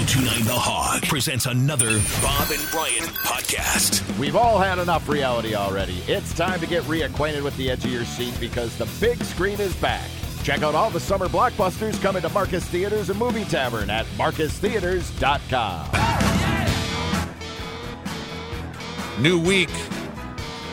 1029 The Hog presents another Bob and Brian podcast. We've all had enough reality already. It's time to get reacquainted with the edge of your seat because the big screen is back. Check out all the summer blockbusters coming to Marcus Theaters and Movie Tavern at marcustheaters.com. New week,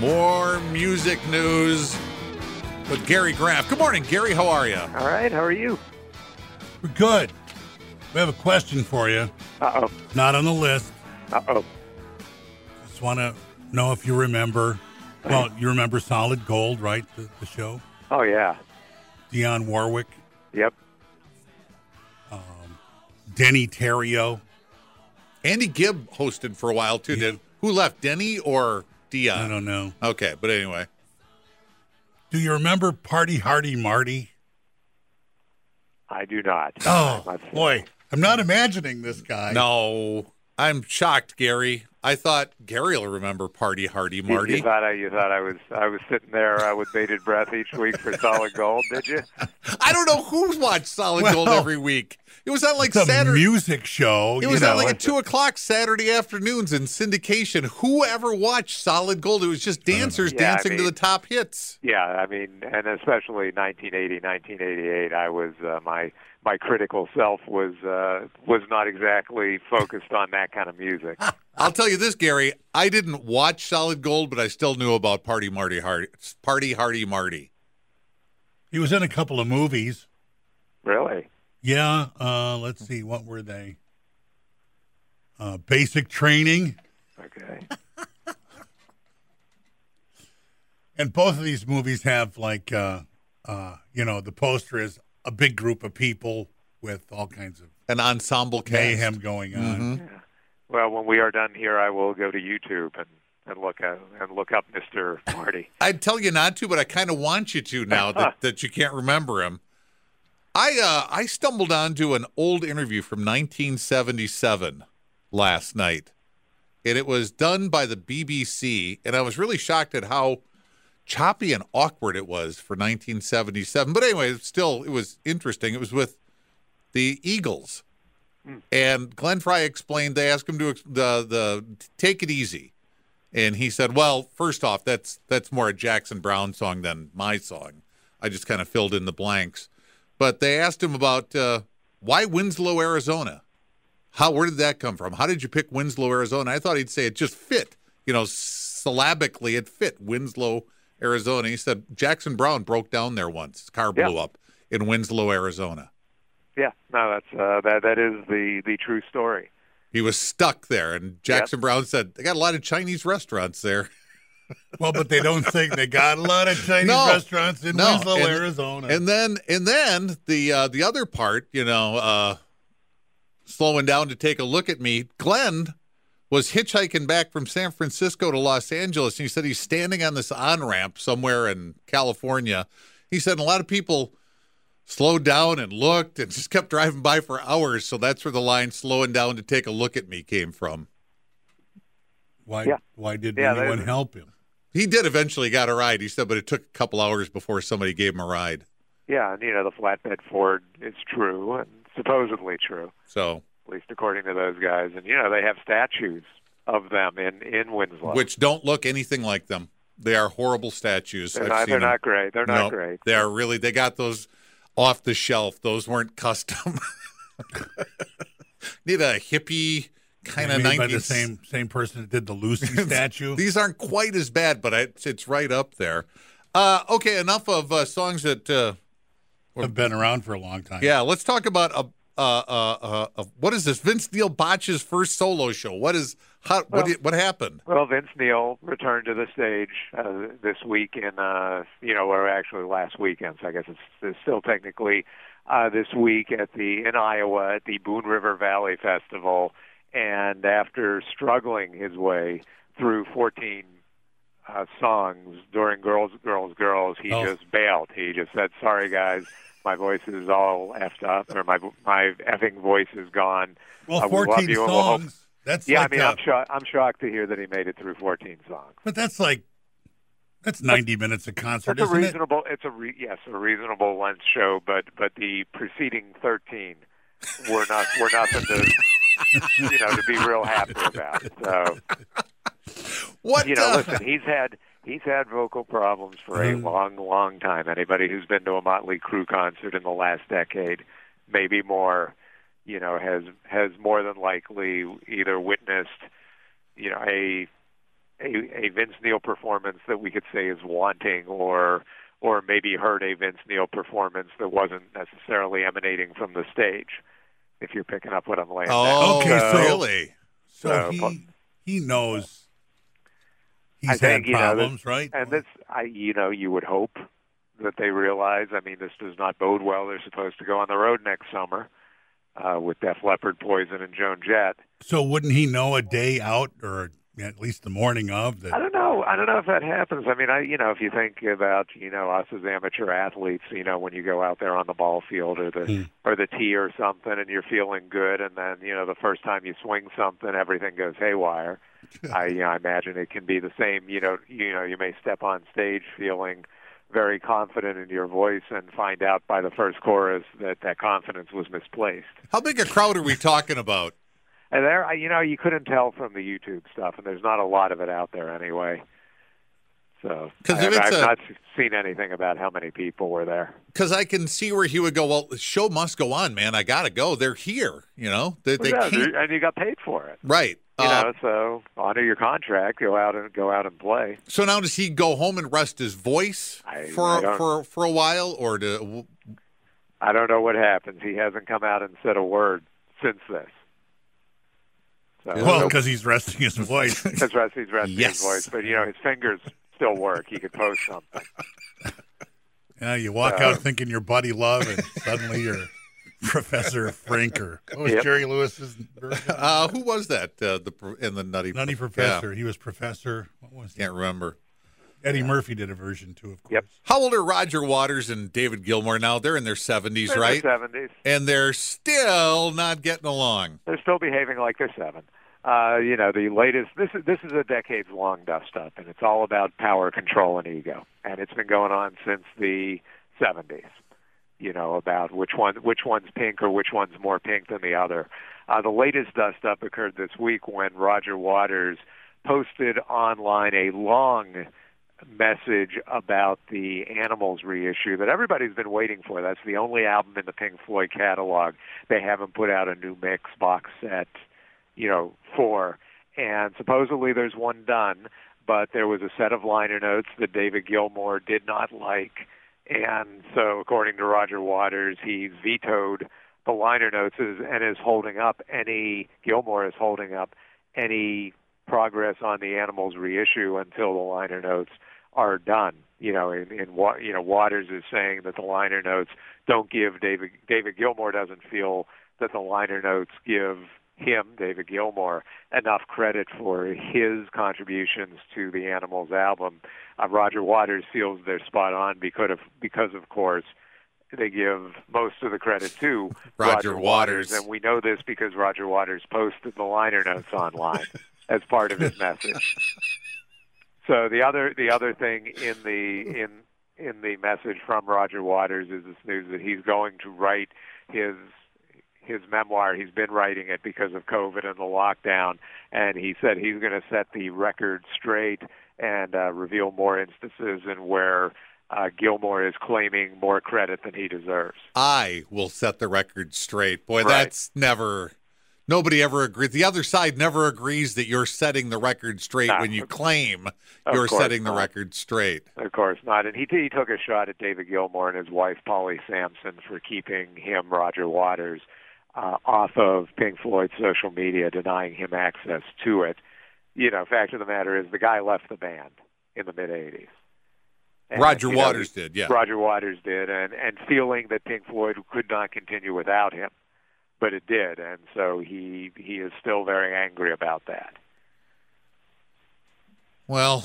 more music news with Gary Graff. Good morning, Gary. How are you? All right, how are you? We're good. We have a question for you. Uh oh. Not on the list. Uh oh. Just want to know if you remember. Well, you remember Solid Gold, right? The, the show. Oh yeah. Dionne Warwick, Yep. Denny Terio. Andy Gibb hosted for a while too. Did who left? Denny or Dion? I don't know. Okay, but anyway, Do you remember Party Hardy Marty? I do not. Oh boy, I'm not imagining this guy. no, I'm shocked, Gary. I thought Gary will remember Party Hardy You, Marty. you thought I you thought I was I was sitting there uh, with bated breath each week for solid gold, did you? I don't know who's watched Solid Gold every week. It was on like it's a Saturday. music show. It was know. on like at two o'clock Saturday afternoons in syndication. Whoever watched Solid Gold? It was just dancers Yeah, I dancing to the top hits. Yeah, I mean, and especially 1980, 1988, I was uh, my my critical self was uh, was not exactly focused on that kind of music. I'll tell you this, Gary. I didn't watch Solid Gold, but I still knew about Party Marty Hardy. Party Hardy Marty. he was in a couple of movies. Really? Yeah. Uh, let's see. What were they? Uh, basic training. Okay. And both of these movies have like, uh, uh, you know, the poster is a big group of people with all kinds of An ensemble cast. mayhem going on. Mhm. Well, when we are done here, I will go to YouTube and, and look at, and look up Mr. Marty. I'd tell you not to, but I kind of want you to now that, that you can't remember him. I uh, I stumbled onto an old interview from 1977 last night, and it was done by the BBC, and I was really shocked at how choppy and awkward it was for 1977. But anyway, still, it was interesting. It was with the Eagles, and Glenn Frey explained. They asked him to the the take it easy, and he said, "Well, first off, that's that's more a Jackson Browne song than my song. I just kind of filled in the blanks." But they asked him about uh, why Winslow, Arizona. How where did that come from? How did you pick Winslow, Arizona? I thought he'd say it just fit. You know, syllabically it fit Winslow, Arizona. He said Jackson Browne broke down there once. His car blew Yeah. up in Winslow, Arizona. Yeah, no, that's uh, that that is the the true story. He was stuck there, and Jackson Browne said they got a lot of Chinese restaurants there. Well, but they don't think they got a lot of Chinese No. restaurants in No, Winslow, and- Arizona. And then and then the uh, the other part, you know, uh, slowing down to take a look at me. Glenn was hitchhiking back from San Francisco to Los Angeles, and he said he's standing on this on ramp somewhere in California. He said a lot of people slowed down and looked and just kept driving by for hours. So that's where the line "slowing down to take a look at me" came from. why? Yeah. Why did Yeah, anyone they- help him? He did eventually got a ride. He said, but it took a couple hours before somebody gave him a ride. Yeah, and you know the flatbed Ford is true and supposedly true, So, at least according to those guys. And you know they have statues of them in in Winslow. which don't look anything like them. They are horrible statues. they're I've not seen they're not great. They're not No, great. They are really. They got those off the shelf. Those weren't custom. Need a hippie kind of Made by the nineties. same same person that did the Lucy statue. These aren't quite as bad, but I, it's, it's right up there. Uh, okay, enough of uh, songs that. Uh, have been around for a long time. yeah, let's talk about a. Uh, uh, uh, uh, what is this? Vince Neil Botch's first solo show. What is how? what Well- did, what happened? Well, Vince Neil returned to the stage uh, this week in, uh, you know, or actually last weekend. So I guess it's, it's still technically uh, this week at the in Iowa at the Boone River Valley Festival. And after struggling his way through 14 uh, songs during Girls, Girls, Girls, he Oh. just bailed. He just said, "Sorry, guys." My voice is all effed up, or my my effing voice is gone. Well, Uh, we love 14 we'll songs. That's Yeah, like I mean, I'm shocked. I'm shocked to hear that he made it through 14 songs. but that's like that's 90 minutes of concert, It's a isn't it? reasonable. It's a re, yes, a reasonable length show, but but the preceding 13 were not were nothing to you know, to be real happy about. So, What? you know, listen, he's had he's had vocal problems for a mm-hmm. long, long time. Anybody who's been to a Motley Crue concert in the last decade, maybe more, you know, has has more than likely either witnessed, you know, a a, a Vince Neil performance that we could say is wanting, or or maybe heard a Vince Neil performance that wasn't necessarily emanating from the stage. If you're picking up what I'm laying down. oh, Okay, so- really? So So, he he knows he's think had you know, that- right? And this, I, you know, you would hope that they realize. I mean, this does not bode well. They're supposed to go on the road next summer uh, with Def Leppard, Poison, and Joan Jett. So wouldn't he know a day out, or at least the morning of? I don't know. I don't know if that happens. I mean, I, you know, if you think about, you know, us as amateur athletes, you know, when you go out there on the ball field or the Hmm. or the tee or something, and you're feeling good, and then you know the first time you swing something, everything goes haywire. I, you know, I imagine it can be the same. You know, you know, you may step on stage feeling very confident in your voice and find out by the first chorus that that confidence was misplaced. How big a crowd are we talking about? And there, I- you know, you couldn't tell from the YouTube stuff, and there's not a lot of it out there anyway. So 'Cause I, if it's I've a- not seen anything about how many people were there. Because I can see where he would go. Well, the show must go on, man. I gotta go. They're here. You know, they, they yeah, can't. and you got paid for it. Right. You Uh, know, so honor your contract. Go out and go out and play. so now does he go home and rest his voice I- for I for for a while, or do, I don't know what happens. He hasn't come out and said a word since this. So, well, because he's resting his voice. that's right. He's resting Yes. his voice, but you know his fingers still work. You could post something. yeah, you walk Uh, out thinking you're Buddy Love, and suddenly you're Professor Frank or what was Yep. Jerry Lewis's uh, who was that? Uh, the in the nutty Nutty Yeah, Professor. He was Professor. What was can't remember. Eddie Murphy did a version too, of course. Yep. How old are Roger Waters and David Gilmour now? They're in their seventies, right? Seventies. And they're still not getting along. They're still behaving like they're seven. Uh, you know, the latest. This is this is a decades long dust up, and it's all about power, control, and ego, and it's been going on since the '70s. You know, about which one which one's pink or which one's more pink than the other. Uh, the latest dust up occurred this week when Roger Waters posted online a long message about the Animals reissue that everybody's been waiting for. That's the only album in the Pink Floyd catalog they haven't put out a new mix box set, you know, for. And supposedly there's one done, but there was a set of liner notes that David Gilmour did not like. And so, according to Roger Waters, he vetoed the liner notes and is holding up any, Gilmour is holding up any progress on the Animals reissue until the liner notes are done. You know, in, in what you know, Waters is saying that the liner notes don't give David David Gilmour doesn't feel that the liner notes give him David Gilmour enough credit for his contributions to the Animals album. Uh, Roger Waters feels they're spot on because of because of course they give most of the credit to Roger Waters. and we know this because Roger Waters posted the liner notes online as part of his message. So the other the other thing in the in in the message from Roger Waters is this news that he's going to write his his memoir. He's been writing it because of COVID and the lockdown, and he said he's going to set the record straight and uh, reveal more instances in where uh, Gilmour is claiming more credit than he deserves. I will set the record straight. Boy, Right. that's never. Nobody ever agrees. The other side never agrees that you're setting the record straight No, when you claim you're setting the record straight. Of course not. And he he took a shot at David Gilmour and his wife Polly Samson for keeping him Roger Waters uh, off of Pink Floyd's social media, denying him access to it. You know, fact of the matter is the guy left the band in the mid '80s. And, Roger you know, Waters did, yeah. Roger Waters did, and and feeling that Pink Floyd could not continue without him, but it did, and so he he is still very angry about that. Well,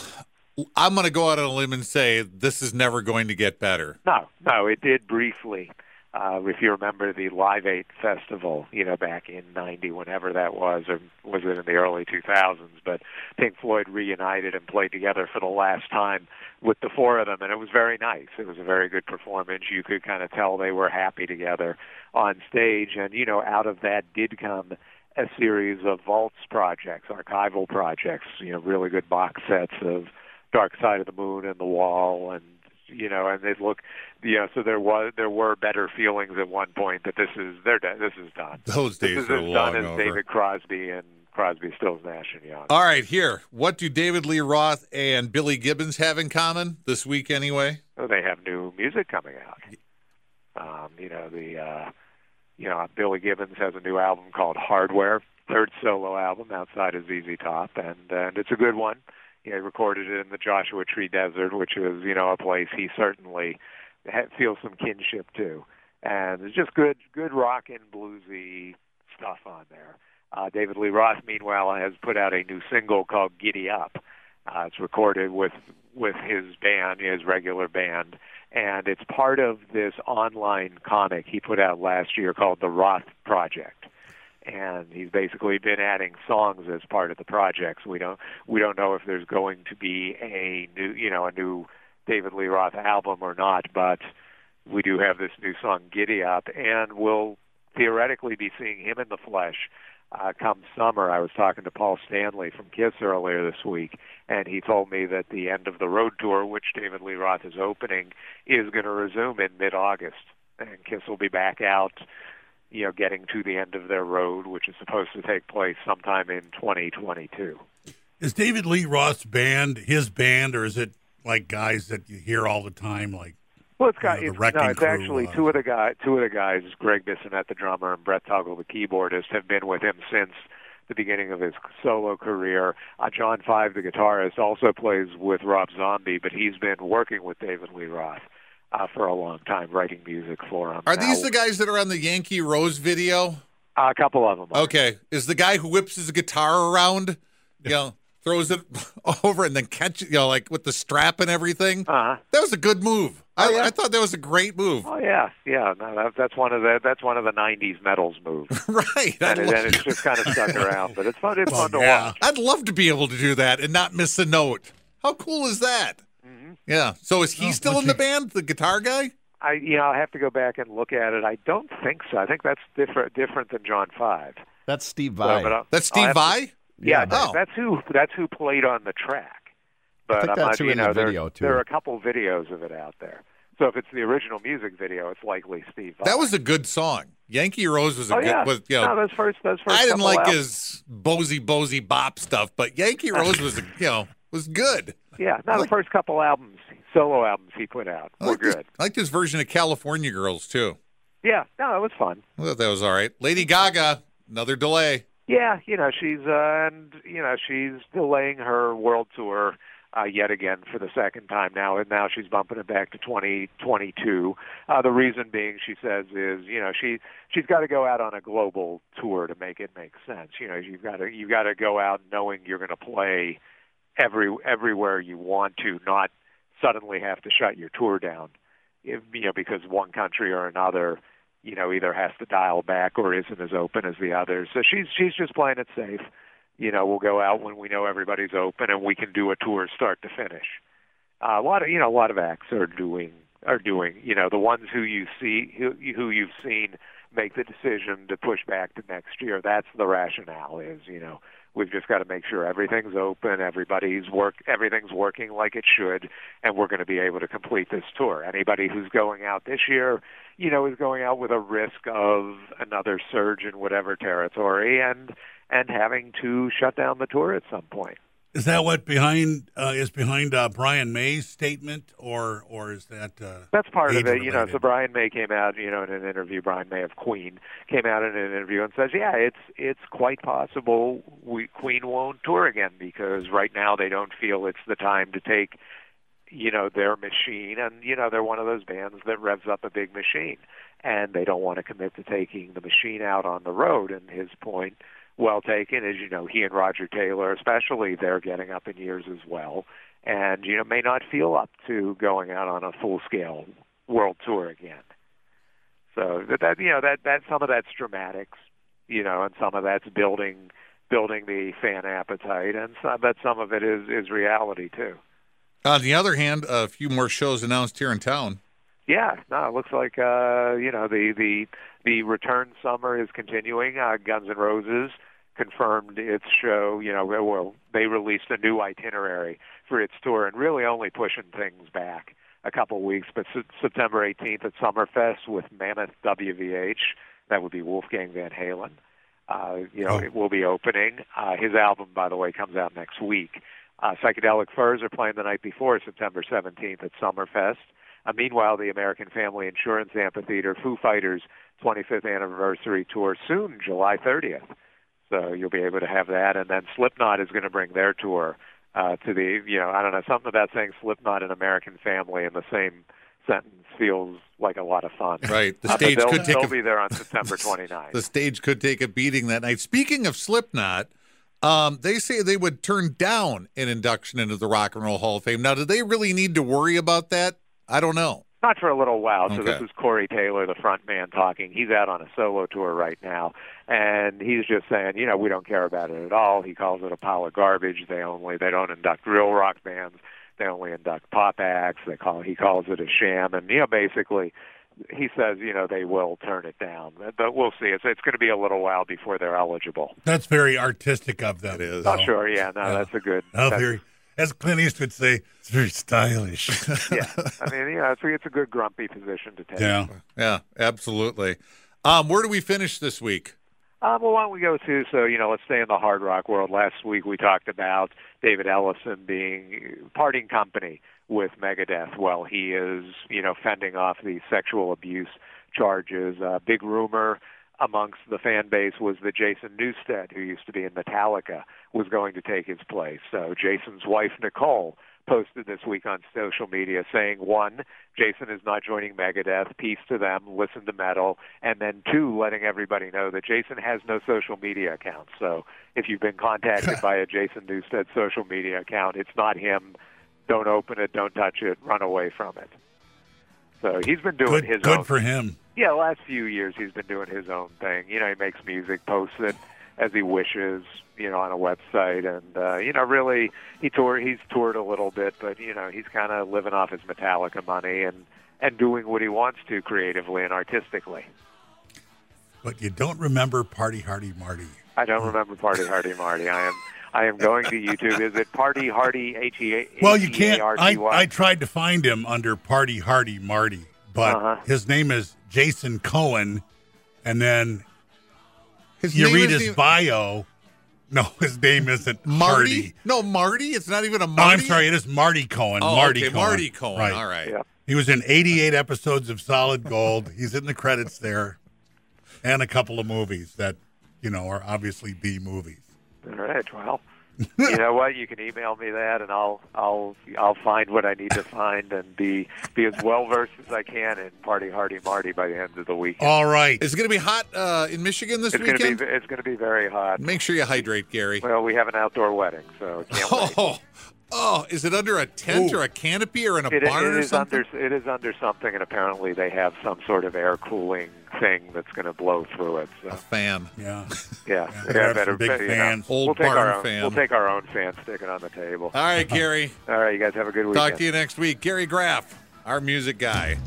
I'm going to go out on a limb and say this is never going to get better. No, no, it did briefly. Uh, if you remember the Live Eight Festival, you know, back in '90, whenever that was, or was it in the early 2000s? But Pink Floyd reunited and played together for the last time with the four of them, and it was very nice. It was a very good performance. You could kind of tell they were happy together on stage, and you know, out of that did come a series of vaults projects, archival projects, you know, really good box sets of Dark Side of the Moon and The Wall and you know, and they look, you know, so there was there were better feelings at one point that this is they're this is done. Those days this is are as long done as over. David Crosby and Crosby, Stills, Nash and Young. All right, here. What do David Lee Roth and Billy Gibbons have in common this week, anyway? So they have new music coming out. Um, you know, the uh, you know Billy Gibbons has a new album called Hardware, third solo album outside of ZZ Top, and and it's a good one. You know, he recorded it in the Joshua Tree Desert, which is you know a place he certainly feels some kinship to, and it's just good good rock and bluesy stuff on there. Uh, David Lee Roth, meanwhile, has put out a new single called "Giddy Up." Uh, it's recorded with with his band, his regular band, and it's part of this online comic he put out last year called the Roth Project. And he's basically been adding songs as part of the project. So we don't we don't know if there's going to be a new you know a new David Lee Roth album or not, but we do have this new song "Giddy Up," and we'll theoretically be seeing him in the flesh uh, come summer. I was talking to Paul Stanley from Kiss earlier this week, and he told me that the end of the road tour, which David Lee Roth is opening, is going to resume in mid-August, and Kiss will be back out, you know, getting to the end of their road, which is supposed to take place sometime in 2022. Is David Lee Roth's band his band, or is it like guys that you hear all the time, like Well, it's got You know, the it's, no, it's Crew, actually uh, two of the guys. Two of the guys, Greg Bissonette, the drummer, and Brett Tuggle, the keyboardist, have been with him since the beginning of his solo career. Uh, John Five, the guitarist, also plays with Rob Zombie, but he's been working with David Lee Roth uh, for a long time, writing music for him. Are Now, these the guys that are on the Yankee Rose video? a couple of them? Are. Okay. Is the guy who whips his guitar around, you know, throws it over and then catches, you know, like with the strap and everything? Uh-huh. That was a good move. I, Oh, yeah? I thought that was a great move. Oh yeah, yeah. No, that, that's one of the that's one of the '90s metals moves, right. And, it, and it's just kind of stuck around. But it's fun. It's Well, fun to yeah. watch. I'd love to be able to do that and not miss a note. How cool is that? Mm-hmm. Yeah. So is he Oh, still what's in the band, the guitar guy? I you know I have to go back and look at it. I don't think so. I think that's different different than John Five. That's Steve So, Vai. but I'll- That's Steve have to- Vai? Yeah, Yeah, Oh. that's who that's who played on the track. But think I'm that's not, who you in the know, there, video, too. there are a couple videos of it out there. So if it's the original music video, it's likely Steve. Vai. That was a good song. Yankee Rose was a oh good yeah. was you know, no, those first those first. I didn't like albums. his Bozy Bozy Bop stuff, but Yankee Rose was, you know, was good. Yeah, no, I the first couple albums, solo albums he put out were liked, his, good. I liked his version of California Girls too. Yeah, no, it was fun. I thought that was all right. Lady Gaga, another delay. Yeah, you know, she's uh, and you know she's delaying her world tour uh, yet again for the second time now, and now she's bumping it back to 2022. Uh, the reason being, she says, is you know she she's got to go out on a global tour to make it make sense. You know, you've got to you've got to go out knowing you're going to play every everywhere you want to, not suddenly have to shut your tour down. If, you know, because one country or another you know, either has to dial back or isn't as open as the others. So she's she's just playing it safe. You know, we'll go out when we know everybody's open and we can do a tour start to finish. Uh, a lot of you know a lot of acts are doing are doing you know the ones who you see who, who you've seen make the decision to push back to next year. That's the rationale. Is you know we've just got to make sure everything's open, everybody's work, everything's working like it should, and we're going to be able to complete this tour. Anybody who's going out this year, you know, is going out with a risk of another surge in whatever territory and and having to shut down the tour at some point. Is that what behind uh, is behind uh, Brian May's statement, or or is that uh, That's part of it, you know. So Brian May came out, you know, in an interview. Brian May of Queen came out in an interview and says, "Yeah, it's it's quite possible we Queen won't tour again because right now they don't feel it's the time to take, you know, their machine, and you know they're one of those bands that revs up a big machine, and they don't want to commit to taking the machine out on the road." And his point, well taken, As you know he and Roger Taylor, especially, they're getting up in years as well, and you know may not feel up to going out on a full scale world tour again. So that, that you know that that some of that's dramatics, you know, and some of that's building building the fan appetite, and some, but some of it is is reality too. On the other hand, a few more shows announced here in town. Yeah, no, it looks like uh, you know the the the return summer is continuing. Uh, Guns N' Roses confirmed its show. You know, well, they released a new itinerary for its tour and really only pushing things back a couple weeks. But September 18th at Summerfest with Mammoth WVH, that would be Wolfgang Van Halen. Uh, you know, Oh. it will be opening. Uh, his album, by the way, comes out next week. Uh, Psychedelic Furs are playing the night before, September 17th at Summerfest. Uh, meanwhile, the American Family Insurance Amphitheater Foo Fighters 25th anniversary tour soon, July 30th. So you'll be able to have that, and then Slipknot is going to bring their tour uh, to the, you know, I don't know, something about saying Slipknot and American Family in the same sentence feels like a lot of fun. Right. The Uh, stage could take they'll a, be there on September 29th. the stage could take a beating that night. Speaking of Slipknot, um, they say they would turn down an induction into the Rock and Roll Hall of Fame. Now, do they really need to worry about that? I don't know. Not for a little while. So this is Corey Taylor, the front man, talking. He's out on a solo tour right now, and he's just saying, you know, we don't care about it at all. He calls it a pile of garbage. They only they don't induct real rock bands. They only induct pop acts. They call he calls it a sham, and you know, basically, he says, you know, they will turn it down, but we'll see. It's it's going to be a little while before they're eligible. That's very artistic of them. It is. Oh, though. sure, yeah, no, Yeah. that's a good. Oh, that's- very, as Clint Eastwood say, it's very stylish. yeah, I mean, yeah, know, it's, it's a good grumpy position to take. yeah. Yeah, absolutely. Um, where do we finish this week? Um, well, why don't we go to so you know let's stay in the hard rock world. Last week we talked about David Ellefson being parting company with Megadeth. Well, he is you know fending off the sexual abuse charges. Uh, big rumor amongst the fan base was that Jason Newsted, who used to be in Metallica, was going to take his place. So Jason's wife Nicole posted this week on social media saying one, Jason is not joining Megadeth, peace to them, listen to metal, and then two, letting everybody know that Jason has no social media account. So if you've been contacted by a Jason Newsted social media account, it's not him. Don't open it, don't touch it, run away from it. So he's been doing Good, his good own for him. yeah, the last few years he's been doing his own thing. You know, he makes music, posts it as he wishes, you know, on a website, and uh, you know, really, he toured. He's toured a little bit, but you know, he's kind of living off his Metallica money and and doing what he wants to creatively and artistically. But you don't remember Party Hardy Marty. I don't remember Party Hardy Marty. I am I am going to YouTube. Is it Party Hardy H E A? Well, you can't. I tried to find him under Party Hardy Marty, but Uh-huh. his name is Jason Cohen, and then His you read his even- bio. No, his name isn't Marty? Hardy. No, Marty. It's not even a Oh, Marty. I'm sorry, it is Marty Cohen. Oh, Marty okay, Cohen. Marty Cohen. Right. All right. Yeah. He was in 88 episodes of Solid Gold. He's in the credits there, and a couple of movies that you know are obviously B movies. All right. Well, you know what? You can email me that, and I'll I'll I'll find what I need to find and be be as well versed as I can in Party Hardy Marty by the end of the week. All right. Is it going to be hot uh, in Michigan this it's going to weekend? be it's going to be very hot. Make sure you hydrate, Gary. Well, we have an outdoor wedding, so can't wait. Oh, oh, is it under a tent Ooh. or a canopy or in a It, barn it or is something? under it is under something, and apparently they have some sort of air cooling thing that's going to blow through it. So a fan. Yeah. yeah, Yeah, they have better some big you know. Old we'll take barn our own, fan. We'll take our own fan, stick it on the table. All right, Gary. All right, you guys have a good week. Talk to you next week. Gary Graff, our music guy.